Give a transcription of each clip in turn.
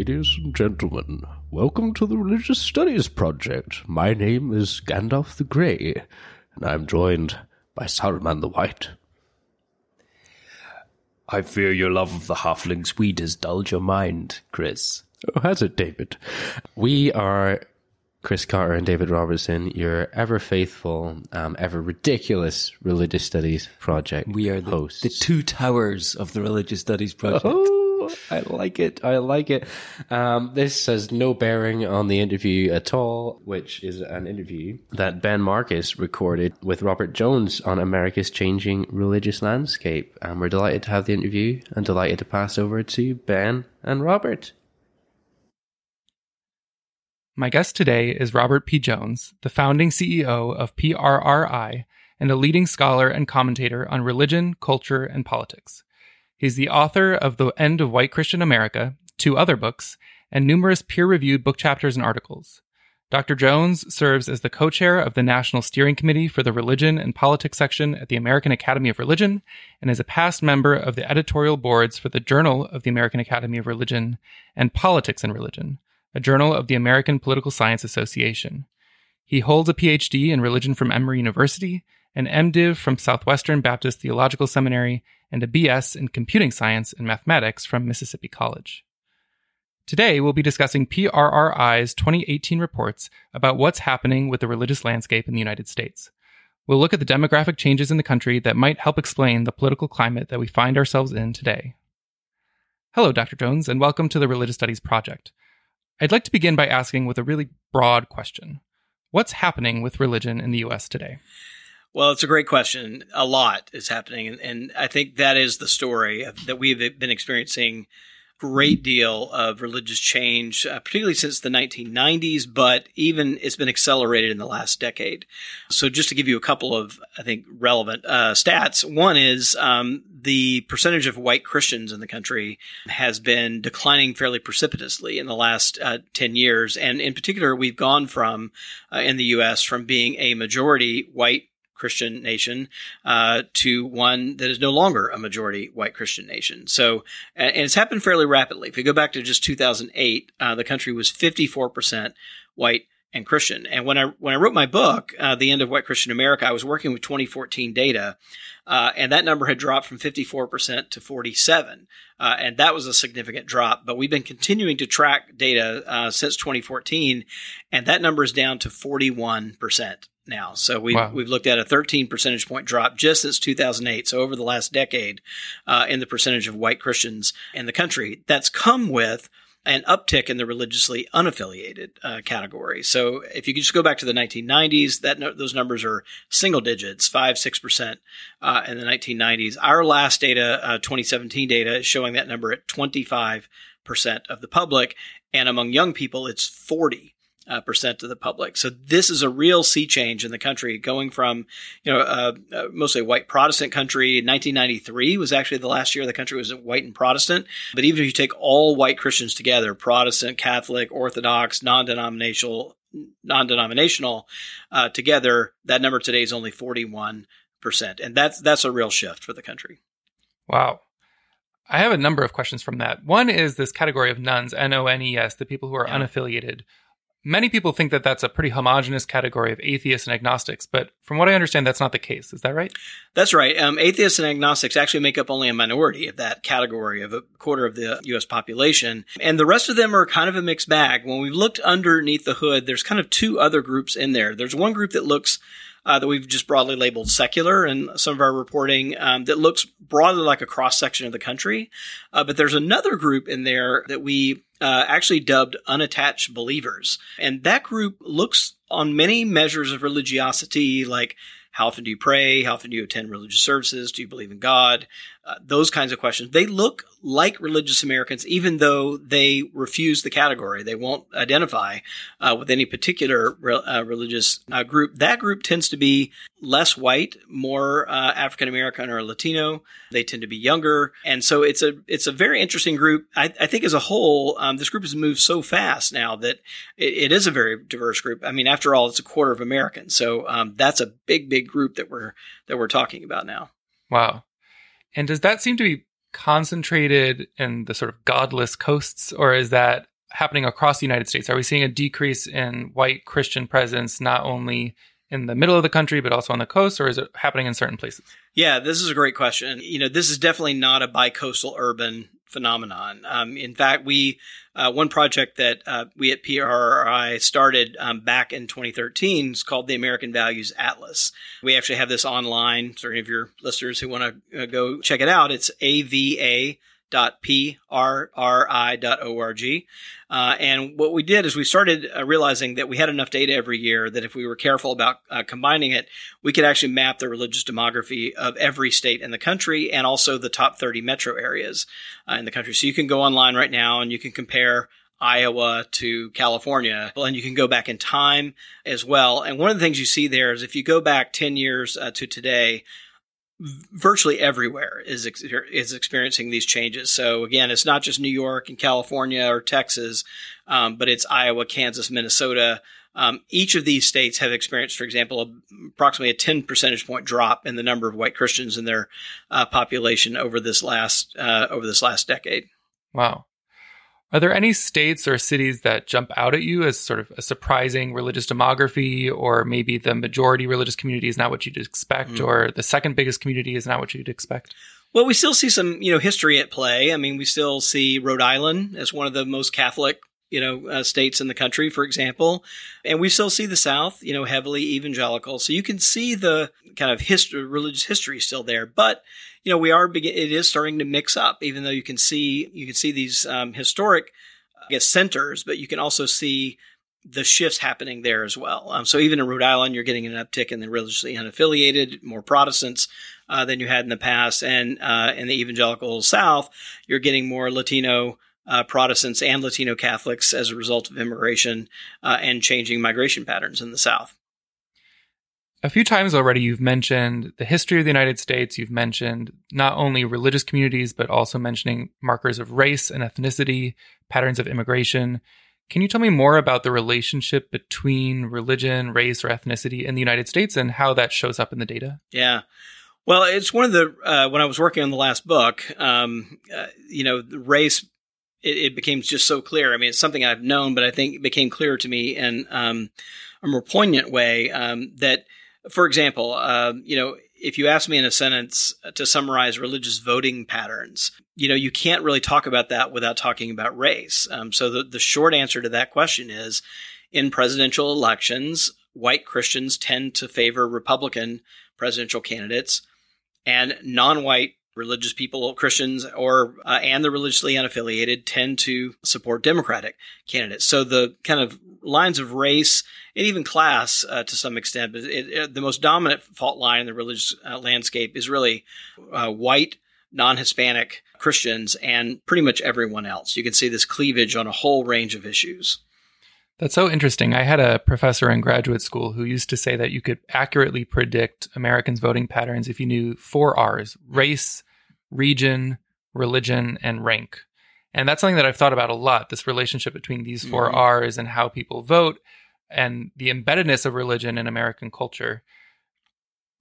Ladies and gentlemen, welcome to the Religious Studies Project. My name is Gandalf the Grey, and I'm joined by Saruman the White. I fear your love of the halfling's sweet has dulled your mind, Chris. Oh, has it, David? We are Chris Cotter and David Robertson, your ever faithful, um, ever ridiculous religious studies project. We are the, hosts. the two towers of the religious studies project. Oh, I like it. I like it. Um, this has no bearing on the interview at all, which is an interview that Ben Marcus recorded with Robert Jones on America's changing religious landscape. And we're delighted to have the interview and delighted to pass over to Ben and Robert. My guest today is Robert P. Jones, the founding CEO of PRRI and a leading scholar and commentator on religion, culture, and politics. He's the author of The End of White Christian America, two other books, and numerous peer reviewed book chapters and articles. Dr. Jones serves as the co chair of the National Steering Committee for the Religion and Politics section at the American Academy of Religion and is a past member of the editorial boards for the Journal of the American Academy of Religion and Politics and Religion, a journal of the American Political Science Association. He holds a PhD in religion from Emory University, an MDiv from Southwestern Baptist Theological Seminary, and a BS in computing science and mathematics from Mississippi College. Today, we'll be discussing PRRI's 2018 reports about what's happening with the religious landscape in the United States. We'll look at the demographic changes in the country that might help explain the political climate that we find ourselves in today. Hello, Dr. Jones, and welcome to the Religious Studies Project. I'd like to begin by asking with a really broad question What's happening with religion in the US today? Well, it's a great question. A lot is happening. And, and I think that is the story of, that we've been experiencing great deal of religious change, uh, particularly since the 1990s, but even it's been accelerated in the last decade. So just to give you a couple of, I think, relevant uh, stats. One is um, the percentage of white Christians in the country has been declining fairly precipitously in the last uh, 10 years. And in particular, we've gone from, uh, in the U.S., from being a majority white Christian nation uh, to one that is no longer a majority white Christian nation. So, and it's happened fairly rapidly. If you go back to just 2008, uh, the country was 54% white and Christian. And when I when I wrote my book, uh, The End of White Christian America, I was working with 2014 data, uh, and that number had dropped from 54% to 47, uh, and that was a significant drop. But we've been continuing to track data uh, since 2014, and that number is down to 41% now. So we've, wow. we've looked at a 13 percentage point drop just since 2008. So over the last decade, uh, in the percentage of white Christians in the country, that's come with an uptick in the religiously unaffiliated uh, category. So if you could just go back to the 1990s, that no, those numbers are single digits, five six percent uh, in the 1990s. Our last data, uh, 2017 data, is showing that number at 25 percent of the public, and among young people, it's 40 uh, percent of the public. So this is a real sea change in the country, going from you know uh, uh, mostly a white Protestant country. 1993 was actually the last year the country was white and Protestant. But even if you take all white Christians together, Protestant, Catholic, Orthodox, non-denominational, non-denominational uh, together, that number today is only 41 percent, and that's that's a real shift for the country. Wow. I have a number of questions from that. One is this category of nones, N O N E S, the people who are yeah. unaffiliated. Many people think that that's a pretty homogenous category of atheists and agnostics, but from what I understand, that's not the case. Is that right? That's right. Um, atheists and agnostics actually make up only a minority of that category of a quarter of the U.S. population. And the rest of them are kind of a mixed bag. When we've looked underneath the hood, there's kind of two other groups in there. There's one group that looks uh, that we've just broadly labeled secular in some of our reporting um, that looks broadly like a cross section of the country. Uh, but there's another group in there that we uh, actually dubbed unattached believers. And that group looks on many measures of religiosity like how often do you pray? How often do you attend religious services? Do you believe in God? Uh, those kinds of questions. They look like religious Americans, even though they refuse the category. They won't identify uh, with any particular re- uh, religious uh, group. That group tends to be less white, more uh, African American or Latino. They tend to be younger, and so it's a it's a very interesting group. I, I think as a whole, um, this group has moved so fast now that it, it is a very diverse group. I mean, after all, it's a quarter of Americans, so um, that's a big, big group that we're that we're talking about now. Wow. And does that seem to be concentrated in the sort of godless coasts, or is that happening across the United States? Are we seeing a decrease in white Christian presence not only in the middle of the country, but also on the coast, or is it happening in certain places? Yeah, this is a great question. You know, this is definitely not a bicoastal urban phenomenon. Um, in fact, we uh, one project that uh, we at PRRI started um, back in 2013 is called the American Values Atlas. We actually have this online. For any of your listeners who want to uh, go check it out, it's ava www.prri.org. Uh, and what we did is we started uh, realizing that we had enough data every year that if we were careful about uh, combining it, we could actually map the religious demography of every state in the country and also the top 30 metro areas uh, in the country. So you can go online right now and you can compare Iowa to California, and you can go back in time as well. And one of the things you see there is if you go back 10 years uh, to today, virtually everywhere is is experiencing these changes. So again, it's not just New York and California or Texas, um, but it's Iowa, Kansas, Minnesota. Um, each of these states have experienced, for example, a, approximately a 10 percentage point drop in the number of white Christians in their uh, population over this last uh, over this last decade. Wow. Are there any states or cities that jump out at you as sort of a surprising religious demography, or maybe the majority religious community is not what you'd expect, mm. or the second biggest community is not what you'd expect? Well, we still see some, you know, history at play. I mean, we still see Rhode Island as one of the most Catholic, you know, uh, states in the country, for example, and we still see the South, you know, heavily evangelical. So you can see the kind of history, religious history still there, but you know, we are it is starting to mix up, even though you can see you can see these um, historic, I guess, centers, but you can also see the shifts happening there as well. Um, so even in Rhode Island, you're getting an uptick in the religiously unaffiliated, more Protestants uh, than you had in the past, and uh, in the evangelical South, you're getting more Latino. Uh, Protestants and Latino Catholics as a result of immigration uh, and changing migration patterns in the South. A few times already, you've mentioned the history of the United States. You've mentioned not only religious communities, but also mentioning markers of race and ethnicity, patterns of immigration. Can you tell me more about the relationship between religion, race, or ethnicity in the United States and how that shows up in the data? Yeah. Well, it's one of the, uh, when I was working on the last book, um, uh, you know, race, it, it, became just so clear. I mean, it's something I've known, but I think it became clearer to me in um, a more poignant way um, that for example, uh, you know, if you ask me in a sentence to summarize religious voting patterns, you know, you can't really talk about that without talking about race. Um, so the, the short answer to that question is in presidential elections, white Christians tend to favor Republican presidential candidates, and non white religious people, Christians, or uh, and the religiously unaffiliated tend to support Democratic candidates. So the kind of lines of race and even class uh, to some extent, but it, it, the most dominant fault line in the religious uh, landscape is really uh, white, non-Hispanic Christians and pretty much everyone else. You can see this cleavage on a whole range of issues. That's so interesting. I had a professor in graduate school who used to say that you could accurately predict Americans' voting patterns if you knew four R's race, region, religion, and rank. And that's something that I've thought about a lot this relationship between these 4 mm-hmm. R's and how people vote and the embeddedness of religion in American culture.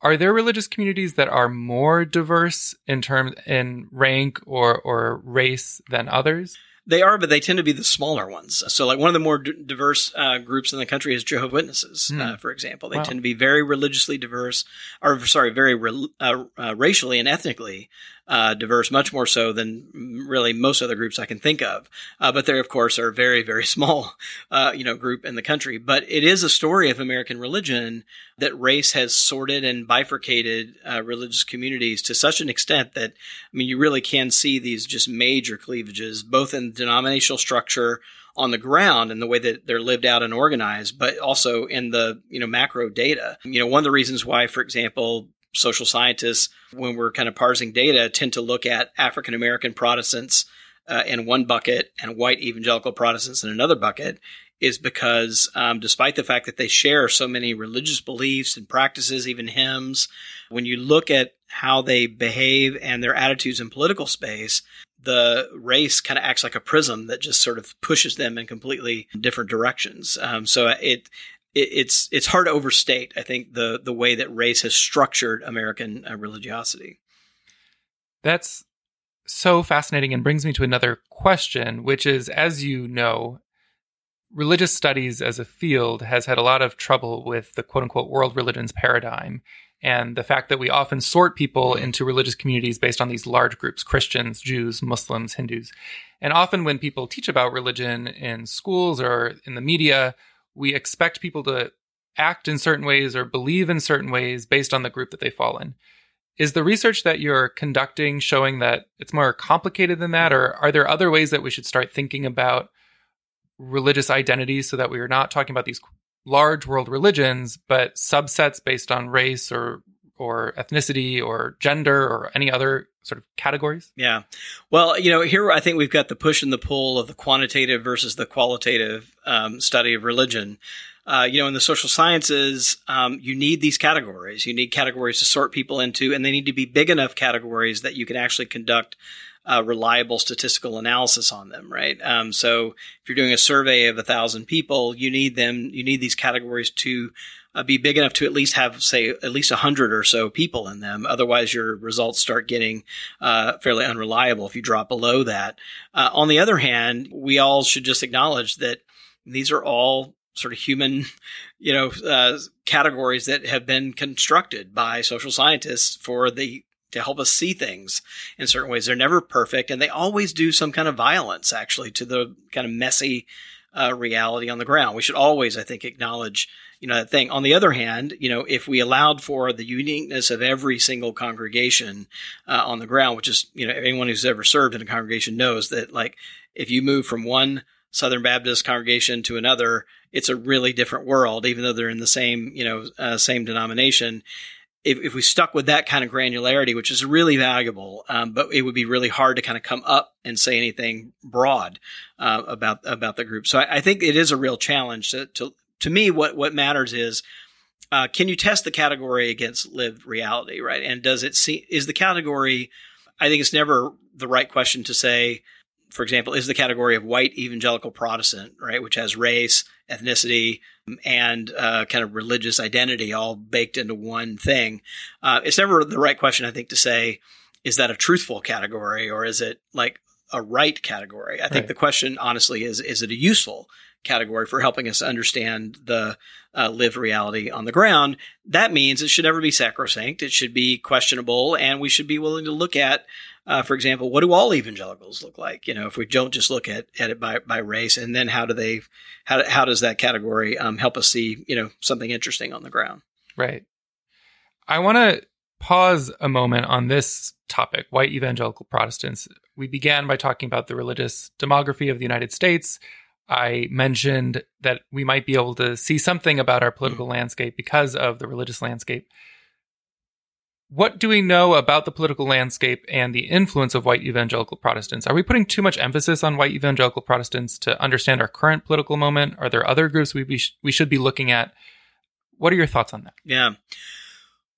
Are there religious communities that are more diverse in terms in rank or or race than others? They are, but they tend to be the smaller ones. So, like one of the more d- diverse uh, groups in the country is Jehovah's Witnesses, mm. uh, for example. They wow. tend to be very religiously diverse, or sorry, very re- uh, uh racially and ethnically uh, diverse, much more so than really most other groups I can think of. Uh, but they, of course, are a very, very small, uh, you know, group in the country. But it is a story of American religion that race has sorted and bifurcated uh, religious communities to such an extent that, I mean, you really can see these just major cleavages, both in denominational structure on the ground and the way that they're lived out and organized, but also in the, you know, macro data. You know, one of the reasons why, for example, social scientists, when we're kind of parsing data, tend to look at African American Protestants uh, in one bucket and white evangelical Protestants in another bucket is because um, despite the fact that they share so many religious beliefs and practices, even hymns, when you look at how they behave and their attitudes in political space, the race kind of acts like a prism that just sort of pushes them in completely different directions. Um, so it it, it's it's hard to overstate. I think the the way that race has structured American uh, religiosity. That's so fascinating and brings me to another question, which is as you know, religious studies as a field has had a lot of trouble with the quote unquote world religions paradigm and the fact that we often sort people into religious communities based on these large groups Christians, Jews, Muslims, Hindus. And often when people teach about religion in schools or in the media, we expect people to act in certain ways or believe in certain ways based on the group that they fall in. Is the research that you're conducting showing that it's more complicated than that? Or are there other ways that we should start thinking about religious identities so that we are not talking about these large world religions, but subsets based on race or or ethnicity or gender or any other sort of categories? Yeah. Well, you know, here I think we've got the push and the pull of the quantitative versus the qualitative um, study of religion. Uh, you know, in the social sciences, um, you need these categories. You need categories to sort people into, and they need to be big enough categories that you can actually conduct uh, reliable statistical analysis on them, right? Um, so if you're doing a survey of a thousand people, you need them, you need these categories to uh, be big enough to at least have, say, at least a hundred or so people in them. Otherwise, your results start getting uh, fairly unreliable if you drop below that. Uh, on the other hand, we all should just acknowledge that these are all sort of human, you know, uh, categories that have been constructed by social scientists for the to help us see things in certain ways. They're never perfect, and they always do some kind of violence, actually, to the kind of messy uh, reality on the ground. We should always, I think, acknowledge you know that thing. On the other hand, you know, if we allowed for the uniqueness of every single congregation uh, on the ground, which is you know anyone who's ever served in a congregation knows that like if you move from one Southern Baptist congregation to another, it's a really different world, even though they're in the same you know uh, same denomination if, if we stuck with that kind of granularity, which is really valuable, um, but it would be really hard to kind of come up and say anything broad uh, about about the group. So I, I, think it is a real challenge. To, to, to me, what what matters is uh, can you test the category against lived reality, right? And does it see is the category? I think it's never the right question to say. For example, is the category of white evangelical Protestant, right, which has race, ethnicity, and uh, kind of religious identity all baked into one thing. Uh, it's never the right question, I think, to say, is that a truthful category or is it like a right category? I right. think the question, honestly, is is it a useful category for helping us understand the uh, lived reality on the ground? That means it should never be sacrosanct. It should be questionable, and we should be willing to look at uh, for example, what do all evangelicals look like? You know, if we don't just look at, at it by, by race, and then how do they, how, how does that category um, help us see, you know, something interesting on the ground? Right. I want to pause a moment on this topic, white evangelical Protestants. We began by talking about the religious demography of the United States. I mentioned that we might be able to see something about our political mm-hmm. landscape because of the religious landscape. What do we know about the political landscape and the influence of white evangelical Protestants? Are we putting too much emphasis on white evangelical Protestants to understand our current political moment? Are there other groups we, be, we should be looking at? What are your thoughts on that? Yeah.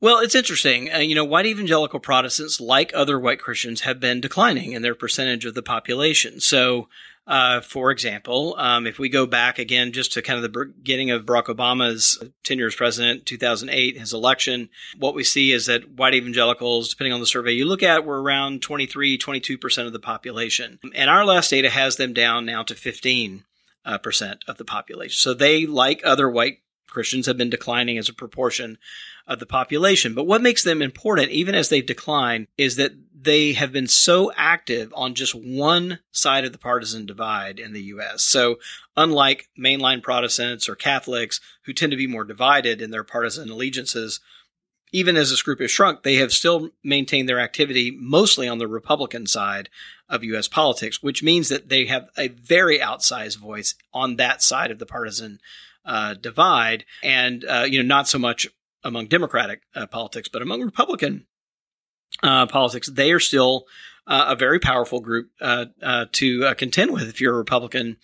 Well, it's interesting. Uh, you know, white evangelical Protestants, like other white Christians, have been declining in their percentage of the population. So, uh, for example, um, if we go back again just to kind of the beginning of Barack Obama's tenure as president, 2008, his election, what we see is that white evangelicals, depending on the survey you look at, were around 23, 22% of the population. And our last data has them down now to 15 uh, percent of the population. So they, like other white Christians, have been declining as a proportion of the population. But what makes them important, even as they've declined, is that they have been so active on just one side of the partisan divide in the U.S. So, unlike mainline Protestants or Catholics who tend to be more divided in their partisan allegiances, even as this group has shrunk, they have still maintained their activity mostly on the Republican side of U.S. politics, which means that they have a very outsized voice on that side of the partisan uh, divide, and uh, you know not so much among Democratic uh, politics, but among Republican uh, politics, they are still uh, a very powerful group uh, uh to uh, contend with if you're a Republican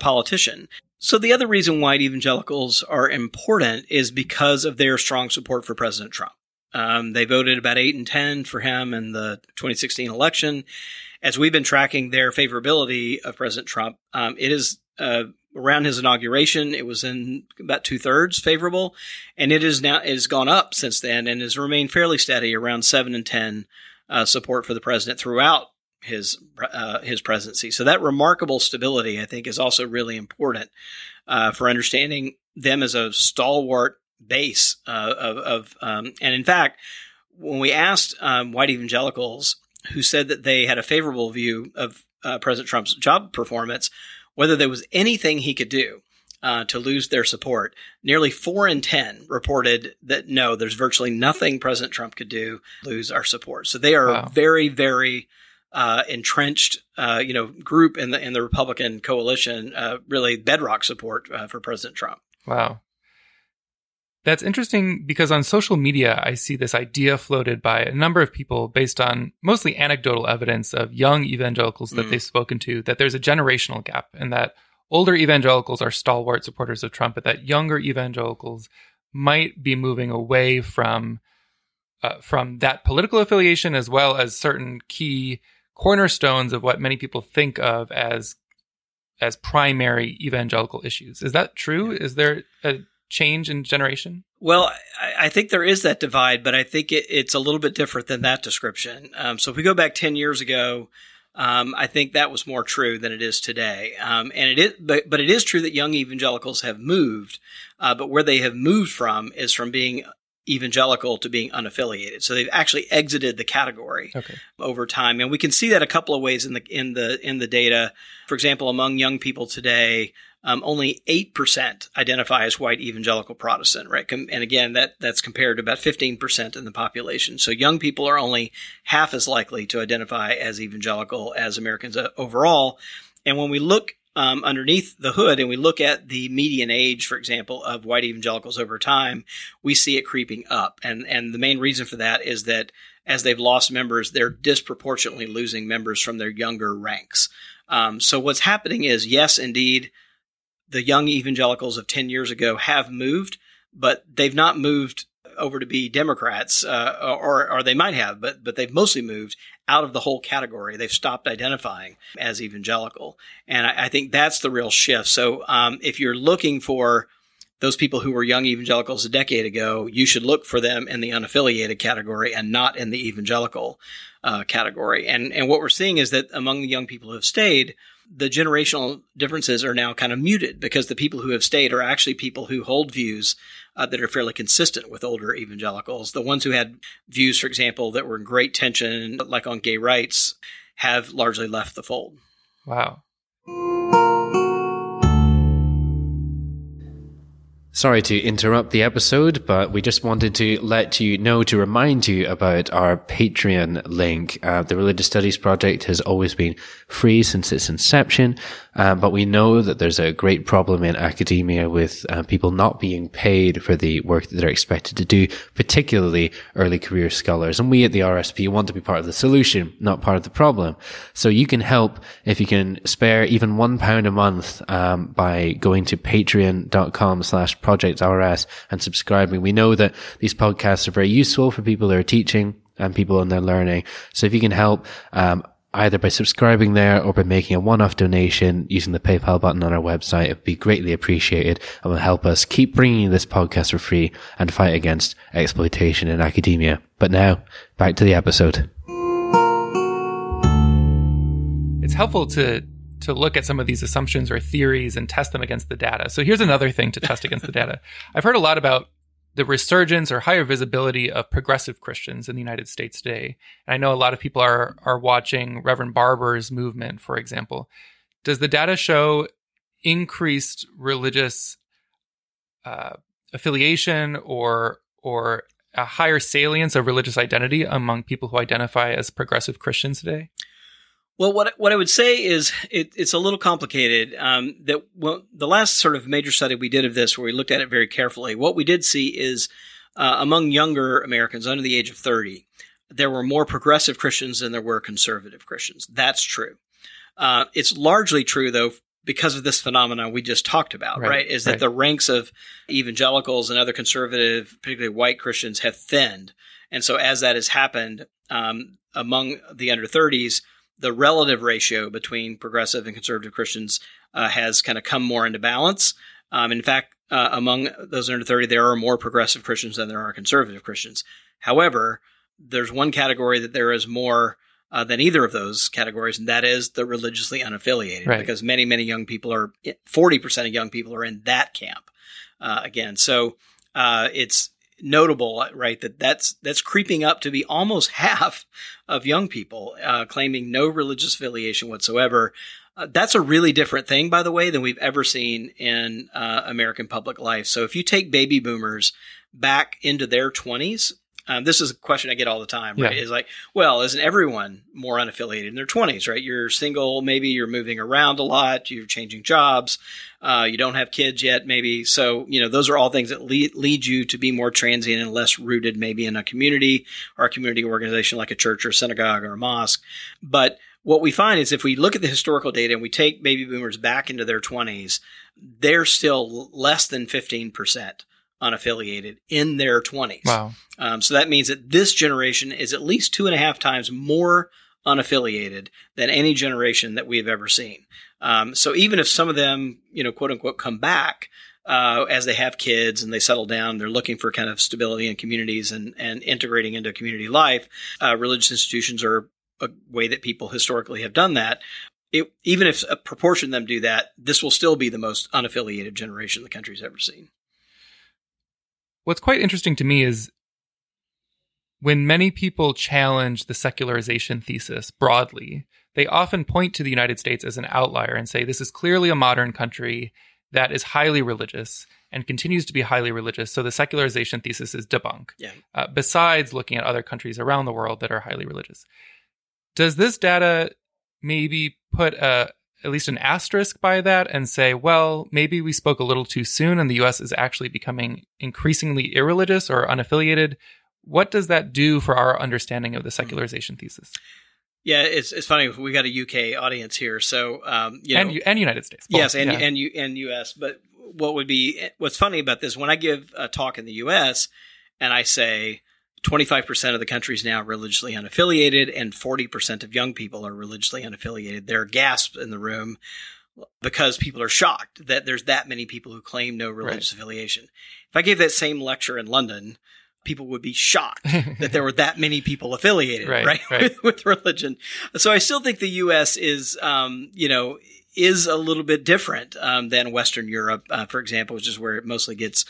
politician. So the other reason white evangelicals are important is because of their strong support for President Trump. Um, they voted about eight and ten for him in the 2016 election. As we've been tracking their favorability of President Trump, um, it is uh, around his inauguration, it was in about two thirds favorable, and it is now it has gone up since then and has remained fairly steady around seven and ten uh, support for the president throughout his uh, his presidency. So that remarkable stability, I think, is also really important uh, for understanding them as a stalwart base uh, of, of um, and in fact, when we asked um, white evangelicals who said that they had a favorable view of uh, President Trump's job performance, whether there was anything he could do uh, to lose their support. Nearly four in 10 reported that no, there's virtually nothing President Trump could do lose our support. So they are wow. very, very uh, entrenched, uh, you know, group in the in the Republican coalition, uh, really bedrock support uh, for President Trump. Wow. That's interesting because on social media, I see this idea floated by a number of people based on mostly anecdotal evidence of young evangelicals that mm. they've spoken to, that there's a generational gap and that older evangelicals are stalwart supporters of Trump, but that younger evangelicals might be moving away from uh, from that political affiliation as well as certain key cornerstones of what many people think of as as primary evangelical issues. Is that true? Is there a change in generation? Well, I, I think there is that divide, but I think it, it's a little bit different than that description. Um, so if we go back 10 years ago, um, I think that was more true than it is today. Um, and it is, but, but it is true that young evangelicals have moved, uh, but where they have moved from is from being evangelical to being unaffiliated. So they've actually exited the category okay. over time, and we can see that a couple of ways in the in the in the data. For example, among young people today, um, only 8% identify as white evangelical Protestant, right? and again, that, that's compared to about 15% in the population. So young people are only half as likely to identify as evangelical as Americans uh, overall. And when we look um, underneath the hood and we look at the median age, for example, of white evangelicals over time, we see it creeping up. And, and the main reason for that is that as they've lost members, they're disproportionately losing members from their younger ranks. Um, so what's happening is, yes, indeed, the young evangelicals of 10 years ago have moved, but they've not moved over to be Democrats, uh, or, or they might have, but, but they've mostly moved out of the whole category. They've stopped identifying as evangelical. And I, I think that's the real shift. So, um, if you're looking for those people who were young evangelicals a decade ago, you should look for them in the unaffiliated category and not in the evangelical uh, category. And and what we're seeing is that among the young people who have stayed, the generational differences are now kind of muted because the people who have stayed are actually people who hold views uh, that are fairly consistent with older evangelicals. The ones who had views, for example, that were in great tension, like on gay rights, have largely left the fold. Wow. Sorry to interrupt the episode, but we just wanted to let you know to remind you about our Patreon link. Uh, the Religious Studies Project has always been free since its inception, uh, but we know that there's a great problem in academia with uh, people not being paid for the work that they're expected to do, particularly early career scholars. And we at the RSP want to be part of the solution, not part of the problem. So you can help if you can spare even one pound a month um, by going to patreon.com slash Project RS and subscribing. We know that these podcasts are very useful for people who are teaching and people in their learning. So if you can help, um, either by subscribing there or by making a one-off donation using the PayPal button on our website, it would be greatly appreciated and will help us keep bringing this podcast for free and fight against exploitation in academia. But now, back to the episode. It's helpful to to look at some of these assumptions or theories and test them against the data. So here's another thing to test against the data. I've heard a lot about the resurgence or higher visibility of progressive Christians in the United States today. And I know a lot of people are are watching Reverend Barber's movement, for example. Does the data show increased religious uh, affiliation or or a higher salience of religious identity among people who identify as progressive Christians today? Well, what what I would say is it, it's a little complicated. Um, that well, the last sort of major study we did of this, where we looked at it very carefully, what we did see is uh, among younger Americans under the age of thirty, there were more progressive Christians than there were conservative Christians. That's true. Uh, it's largely true though because of this phenomenon we just talked about, right? right? Is that right. the ranks of evangelicals and other conservative, particularly white Christians, have thinned, and so as that has happened um, among the under thirties the relative ratio between progressive and conservative Christians uh, has kind of come more into balance. Um, in fact, uh, among those under 30, there are more progressive Christians than there are conservative Christians. However, there's one category that there is more uh, than either of those categories, and that is the religiously unaffiliated, Right. because many, many young people are, 40% of young people are in that camp. Uh, again, so uh, it's notable, right, that that's, that's creeping up to be almost half of young people uh, claiming no religious affiliation whatsoever. Uh, that's a really different thing, by the way, than we've ever seen in uh, American public life. So if you take baby boomers back into their 20s, um, this is a question I get all the time, right? Yeah. Is like, well, isn't everyone more unaffiliated in their 20s, right? You're single, maybe you're moving around a lot, you're changing jobs, uh, you don't have kids yet, maybe. So, you know, those are all things that lead, lead you to be more transient and less rooted maybe in a community or a community organization like a church or a synagogue or a mosque. But what we find is if we look at the historical data and we take baby boomers back into their 20s, they're still less than 15% unaffiliated in their 20s. Wow. Um, so that means that this generation is at least two and a half times more unaffiliated than any generation that we have ever seen. Um, so even if some of them, you know, quote unquote, come back uh, as they have kids and they settle down, they're looking for kind of stability in communities and, and integrating into community life. Uh, religious institutions are a way that people historically have done that. It, even if a proportion of them do that, this will still be the most unaffiliated generation the country's ever seen. What's quite interesting to me is when many people challenge the secularization thesis broadly, they often point to the United States as an outlier and say this is clearly a modern country that is highly religious and continues to be highly religious. So the secularization thesis is debunked, Yeah. Uh, besides looking at other countries around the world that are highly religious, does this data maybe put a at least an asterisk by that and say, well, maybe we spoke a little too soon and the US is actually becoming increasingly irreligious or unaffiliated. What does that do for our understanding of the secularization thesis? Yeah, it's it's funny. We got a UK audience here, so um, you know, and, and United States. both, yes, and yeah. and you and U.S. But what would be what's funny about this? When I give a talk in the U.S. and I say 25% of the country is now religiously unaffiliated, and 40% of young people are religiously unaffiliated, there are gasps in the room because people are shocked that there's that many people who claim no religious affiliation. If I gave that same lecture in London, people would be shocked that there were that many people affiliated, Right, right, right. With, with religion. So I still think the U.S. is, um, you know, is a little bit different um, than Western Europe, uh, for example, which is where it mostly gets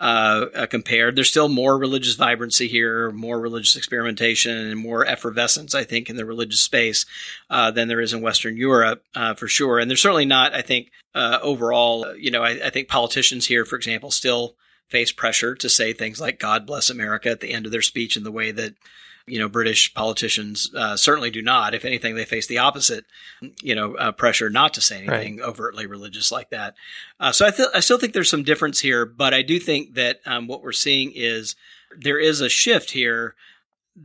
uh, uh, compared. There's still more religious vibrancy here, more religious experimentation, and more effervescence, I think, in the religious space uh, than there is in Western Europe, uh, for sure. And there's certainly not, I think, uh, overall, uh, you know, I, I think politicians here, for example, still face pressure to say things like "God bless America" at the end of their speech in the way that you know British politicians uh, certainly do not. If anything, they face the opposite, you know, uh, pressure not to say anything overtly religious like that. Uh, so I, th- I still think there's some difference here, but I do think that um, what we're seeing is there is a shift here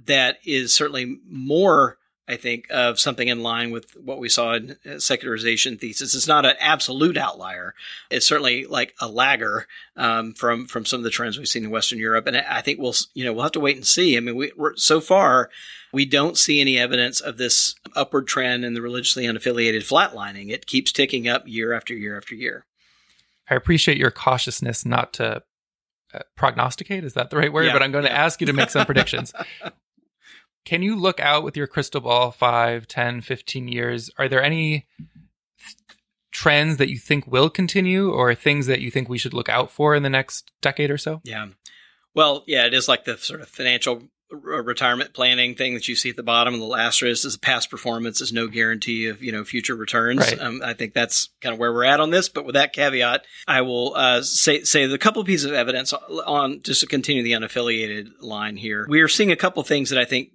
that is certainly more. I think of something in line with what we saw in uh, secularization thesis. It's not an absolute outlier. It's certainly like a lagger um, from from some of the trends we've seen in Western Europe, and I think we'll you know we'll have to wait and see. I mean, we, we're so far we don't see any evidence of this upward trend in the religiously unaffiliated flatlining. It keeps ticking up year after year after year. I appreciate your cautiousness not to uh, prognosticate. Is that the right word? Yeah, but I'm going to ask you to make some predictions. Can you look out with your crystal ball 5, 10, 15 years? Are there any trends that you think will continue or things that you think we should look out for in the next decade or so? Yeah. Well, yeah, it is like the sort of financial r- retirement planning thing that you see at the bottom of the asterisk is past performance is no guarantee of you know future returns. Right. Um, I think that's kind of where we're at on this. But with that caveat, I will uh, say say the couple of pieces of evidence on just to continue the unaffiliated line here. We are seeing a couple of things that I think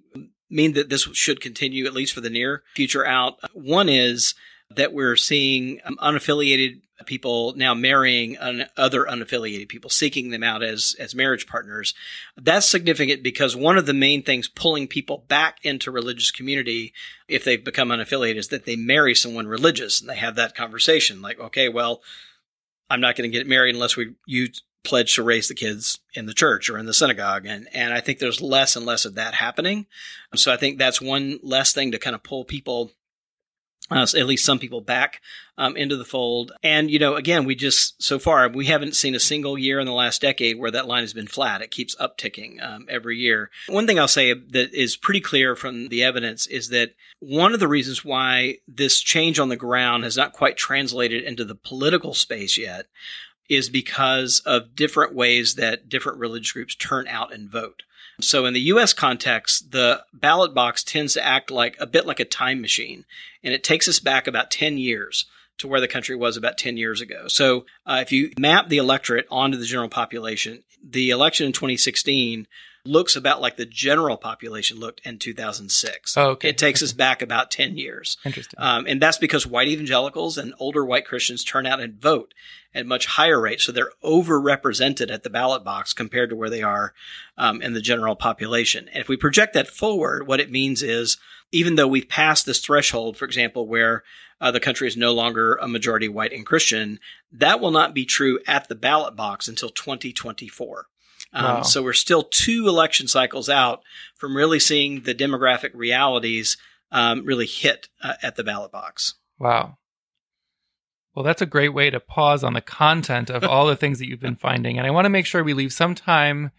mean that this should continue at least for the near future out. One is that we're seeing um, unaffiliated people now marrying un- other unaffiliated people, seeking them out as as marriage partners. That's significant because one of the main things pulling people back into religious community, if they've become unaffiliated, is that they marry someone religious and they have that conversation, like, okay, well, I'm not going to get married unless we you pledge to raise the kids in the church or in the synagogue, and and I think there's less and less of that happening. So I think that's one less thing to kind of pull people uh, at least some people back um, into the fold. And, you know, again, we just, so far, we haven't seen a single year in the last decade where that line has been flat. It keeps upticking um, every year. One thing I'll say that is pretty clear from the evidence is that one of the reasons why this change on the ground has not quite translated into the political space yet is because of different ways that different religious groups turn out and vote. So in the US context, the ballot box tends to act like a bit like a time machine, and it takes us back about 10 years to where the country was about 10 years ago. So uh, if you map the electorate onto the general population, the election in 2016 looks about like the general population looked in 2006. Oh, okay. It takes us back about 10 years. Interesting. Um, and that's because white evangelicals and older white Christians turn out and vote at much higher rates. So they're overrepresented at the ballot box compared to where they are um, in the general population. And if we project that forward, what it means is even though we've passed this threshold, for example, where uh, the country is no longer a majority white and Christian, that will not be true at the ballot box until 2024. Um, Wow. So we're still two election cycles out from really seeing the demographic realities um, really hit uh, at the ballot box. Wow. Well, that's a great way to pause on the content of all the things that you've been finding. And I want to make sure we leave some time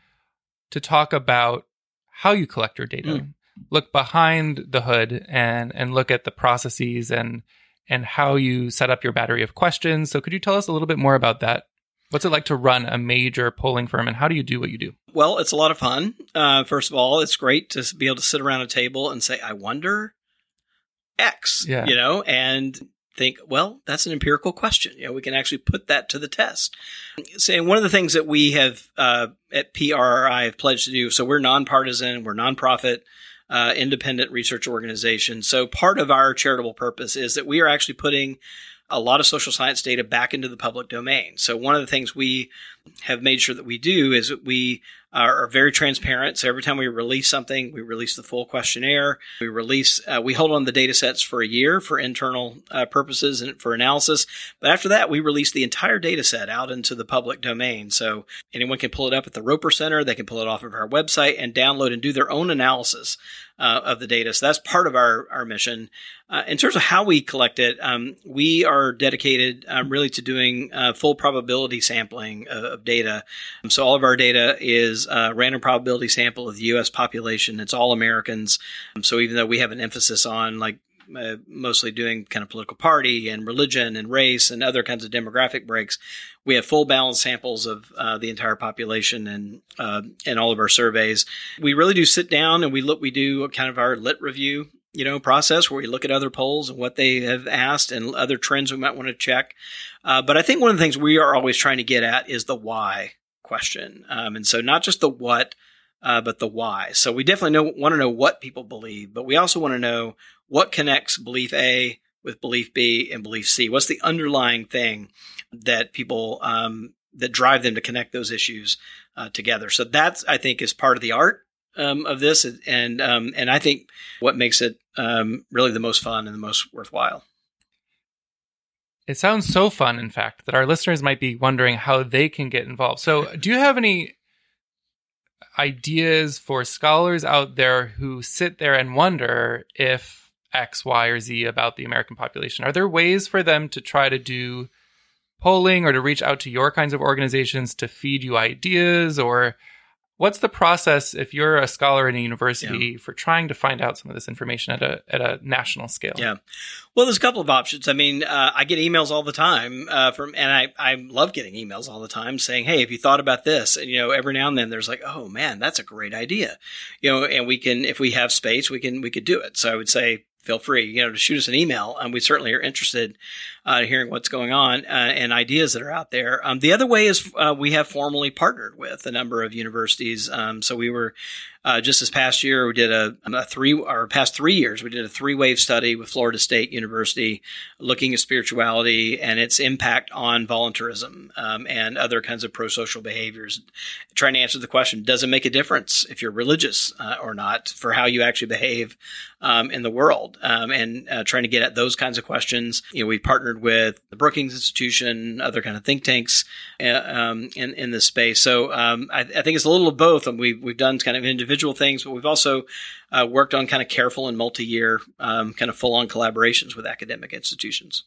to talk about how you collect your data. Mm. Look behind the hood and and look at the processes and and how you set up your battery of questions. So could you tell us a little bit more about that? What's it like to run a major polling firm and how do you do what you do? Well, it's a lot of fun. Uh, first of all, it's great to be able to sit around a table and say, I wonder X, Yeah. you know, and think, well, that's an empirical question. You know, we can actually put that to the test. Saying one of the things that we have uh, at PRRI have pledged to do, so we're nonpartisan, we're nonprofit, uh, independent research organization. So part of our charitable purpose is that we are actually putting a lot of social science data back into the public domain. So one of the things we have made sure that we do is that we are, are very transparent. So every time we release something, we release the full questionnaire. We release, uh, we hold on the data sets for a year for internal uh, purposes and for analysis. But after that, we release the entire data set out into the public domain. So anyone can pull it up at the Roper Center. They can pull it off of our website and download and do their own analysis uh, of the data. So that's part of our, our mission. Uh, in terms of how we collect it, um, we are dedicated um, really to doing uh, full probability sampling of, of data. Um, so all of our data is a random probability sample of the U.S. population. It's all Americans. Um, so even though we have an emphasis on like uh, mostly doing kind of political party and religion and race and other kinds of demographic breaks. We have full balance samples of uh, the entire population and uh, in all of our surveys. We really do sit down and we look. We do kind of our lit review, you know, process where we look at other polls and what they have asked and other trends we might want to check. Uh, but I think one of the things we are always trying to get at is the why question, um, and so not just the what. Uh, but the why. So we definitely know, want to know what people believe, but we also want to know what connects belief A with belief B and belief C. What's the underlying thing that people um, that drive them to connect those issues uh, together? So that's I think is part of the art um, of this, and um, and I think what makes it um, really the most fun and the most worthwhile. It sounds so fun, in fact, that our listeners might be wondering how they can get involved. So, do you have any ideas for scholars out there who sit there and wonder if X, Y, or Z about the American population? Are there ways for them to try to do polling or to reach out to your kinds of organizations to feed you ideas? Or what's the process if you're a scholar in a university for trying to find out some of this information at a at a national scale? Yeah. Well, there's a couple of options. I mean, uh, I get emails all the time uh, from, and I, I love getting emails all the time saying, "Hey, have you thought about this?" And you know, every now and then there's like, "Oh man, that's a great idea," you know, and we can, if we have space, we can we could do it. So I would say, feel free, you know, to shoot us an email. Um, we certainly are interested uh, in hearing what's going on uh, and ideas that are out there. Um, the other way is uh, we have formally partnered with a number of universities. Um, so we were uh, just this past year, we did a, a three or past three years, we did a three wave study with Florida State University looking at spirituality and its impact on voluntarism um, and other kinds of pro social behaviors. Trying to answer the question Does it make a difference if you're religious uh, or not for how you actually behave um, in the world? Um, and uh, trying to get at those kinds of questions. You know, we partnered with the Brookings Institution, other kind of think tanks uh, um, in, in this space. So um, I, I think it's a little of both. And we've, we've done kind of individual individual things, but we've also uh, worked on kind of careful and multi-year, um, kind of full-on collaborations with academic institutions.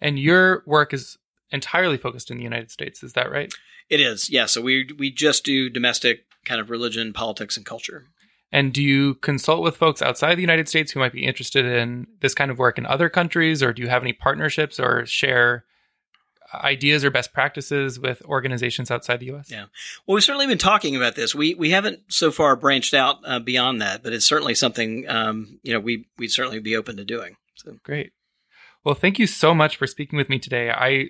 And your work is entirely focused in the United States. Is that right? It is, yeah. So we we just do domestic kind of religion, politics, and culture. And do you consult with folks outside the United States who might be interested in this kind of work in other countries, or do you have any partnerships or share ideas or best practices with organizations outside the U.S.? Yeah. Well, we've certainly been talking about this. We we haven't so far branched out uh, beyond that, but it's certainly something um, you know we we'd certainly be open to doing. So Great. Well, thank you so much for speaking with me today. I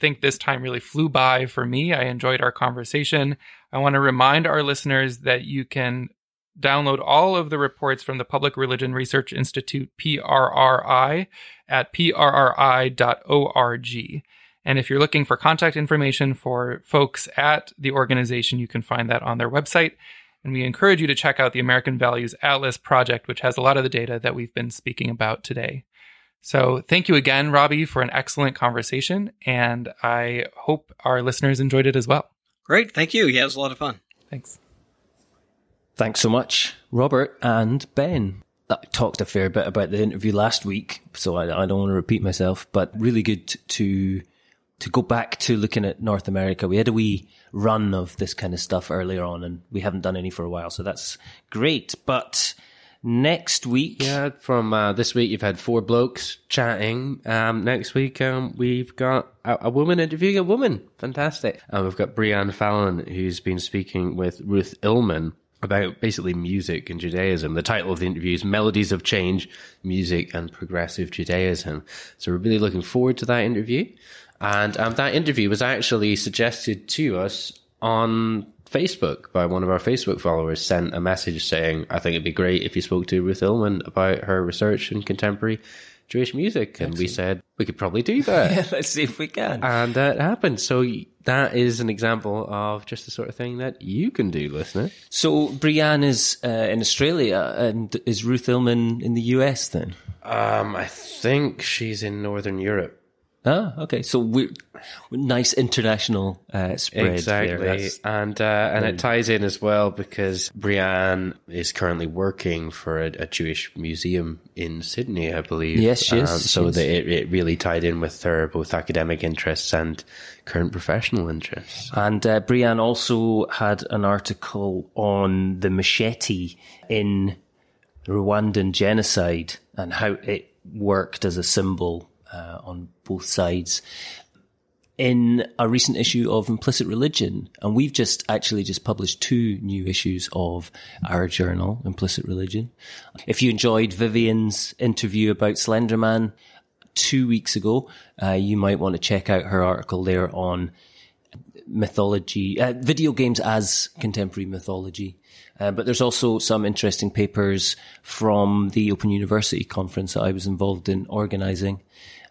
think this time really flew by for me. I enjoyed our conversation. I want to remind our listeners that you can download all of the reports from the Public Religion Research Institute, PRRI, at prri.org. And if you're looking for contact information for folks at the organization, you can find that on their website. And we encourage you to check out the American Values Atlas project, which has a lot of the data that we've been speaking about today. So thank you again, Robbie, for an excellent conversation. And I hope our listeners enjoyed it as well. great, thank you. Yeah, it was a lot of fun. Thanks. Thanks so much, Robert and Ben. I talked a fair bit about the interview last week, so I, I don't want to repeat myself, but really good to to go back to looking at North America. We had a wee run of this kind of stuff earlier on, and we haven't done any for a while, so that's great. But next week, Yeah, from uh, this week you've had four blokes chatting. Um, next week um, we've got a, a woman interviewing a woman. Fantastic. And we've got Breann Fallon who's been speaking with Ruth Illman about basically music and Judaism. The title of the interview is Melodies of Change, Music and Progressive Judaism. So we're really looking forward to that interview. And um, that interview was actually suggested to us on Facebook by one of our Facebook followers sent a message saying, I think it'd be great if you spoke to Ruth Illman about her research in contemporary Jewish music. And we said, we could probably do that. let's see if we can. and that happened. So that is an example of just the sort of thing that you can do, listener. So Breann is uh, in Australia, and is Ruth Illman in the US then? Um, I think she's in Northern Europe. Ah, okay. So we're, we're nice international uh, spread exactly, there. And uh, and it ties in as well because Breann is currently working for a, a Jewish museum in Sydney, I believe. Yes, she is, Um, so that it, it really tied in with her both academic interests and current professional interests. And uh, Breann also had an article on the machete in Rwandan genocide and how it worked as a symbol uh, on both sides in a recent issue of Implicit Religion. And we've just actually just published two new issues of our journal, Implicit Religion. If you enjoyed Vivian's interview about Slenderman two weeks ago, uh, you might want to check out her article there on mythology, uh, video games as contemporary mythology. Uh, but there's also some interesting papers from the Open University conference that I was involved in organizing,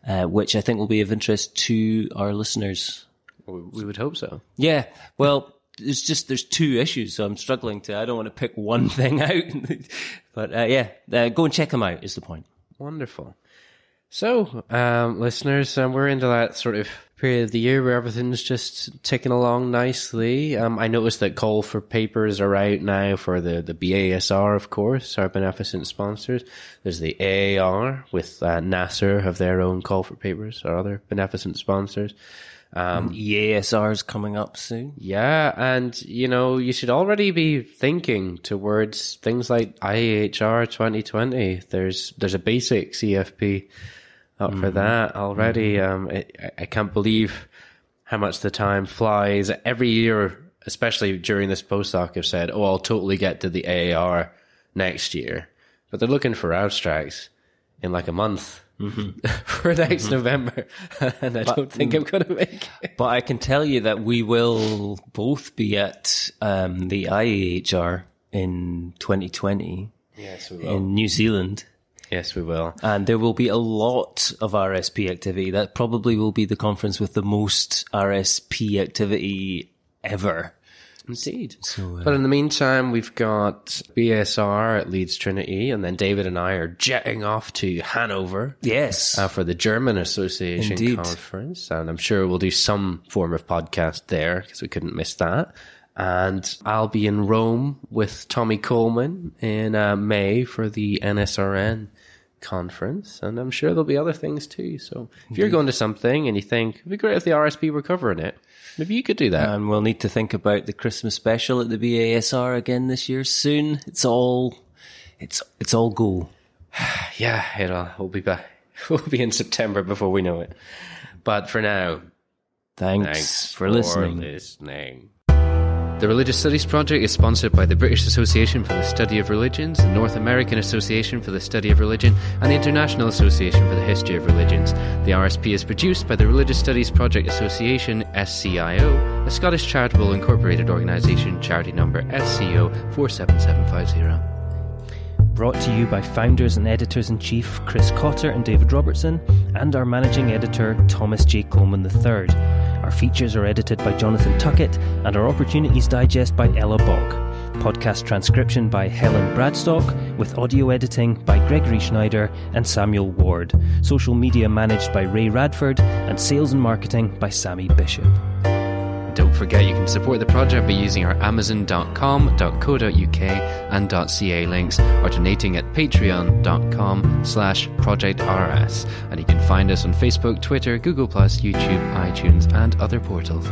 uh, which I think will be of interest to our listeners. We would hope so. Yeah, well, it's just there's two issues, so I'm struggling to. I don't want to pick one thing out, but uh, yeah, uh, go and check them out. Is the point? Wonderful. So, um, listeners, um, we're into that sort of period of the year where everything's just ticking along nicely. Um, I noticed that call for papers are out now for the, the BASR, of course, our beneficent sponsors. There's the AAR with uh, NAASR have their own call for papers, our other beneficent sponsors. Um, EASR is coming up soon. yeah, and you know, you should already be thinking towards things like IAHR 2020. There's there's a basic CFP up for mm-hmm. that already. Mm-hmm. Um, it, I- can't believe how much the time flies. Every year, especially during this postdoc, I've said, "Oh, I'll totally get to the AAR next year," but they're looking for abstracts in like a month. Mm-hmm. for next November, and I don't think mm. I'm going to make it. But I can tell you that we will both be at um, the IAHR in 2020 Yes, we will. in New Zealand. Yes, we will. And there will be a lot of RSP activity. That probably will be the conference with the most RSP activity ever. Indeed. but in the meantime, we've got BSR at Leeds Trinity, and then David and I are jetting off to Hanover Yes. uh, for the German Association Indeed. conference, and I'm sure we'll do some form of podcast there because we couldn't miss that. And I'll be in Rome with Tommy Coleman in uh, May for the NSRN conference, and I'm sure there'll be other things too. So if you're going to something and you think it'd be great if the RSP were covering it, maybe you could do that. And we'll need to think about the Christmas special at the BASR again this year soon. It's all, it's it's all go. yeah, it'll we'll be back. We'll be in September before we know it. But for now, Thanks, thanks for listening. listening. The Religious Studies Project is sponsored by the British Association for the Study of Religions, the North American Association for the Study of Religion, and the International Association for the History of Religions. The RSP is produced by the Religious Studies Project Association, SCIO, a Scottish charitable incorporated organisation, charity number SCO 47750. Brought to you by founders and editors in chief Chris Cotter and David Robertson, and our managing editor Thomas J. Coleman III. Our features are edited by Jonathan Tuckett, and our Opportunities Digest by Ella Bock. Podcast transcription by Helen Bradstock, with audio editing by Gregory Schneider and Samuel Ward. Social media managed by Ray Radford, and sales and marketing by Sammy Bishop. Don't forget you can support the project by using our amazon.com.co.uk and .ca links or donating at patreon.com slash projectrs. And you can find us on Facebook, Twitter, Google+, YouTube, iTunes and other portals.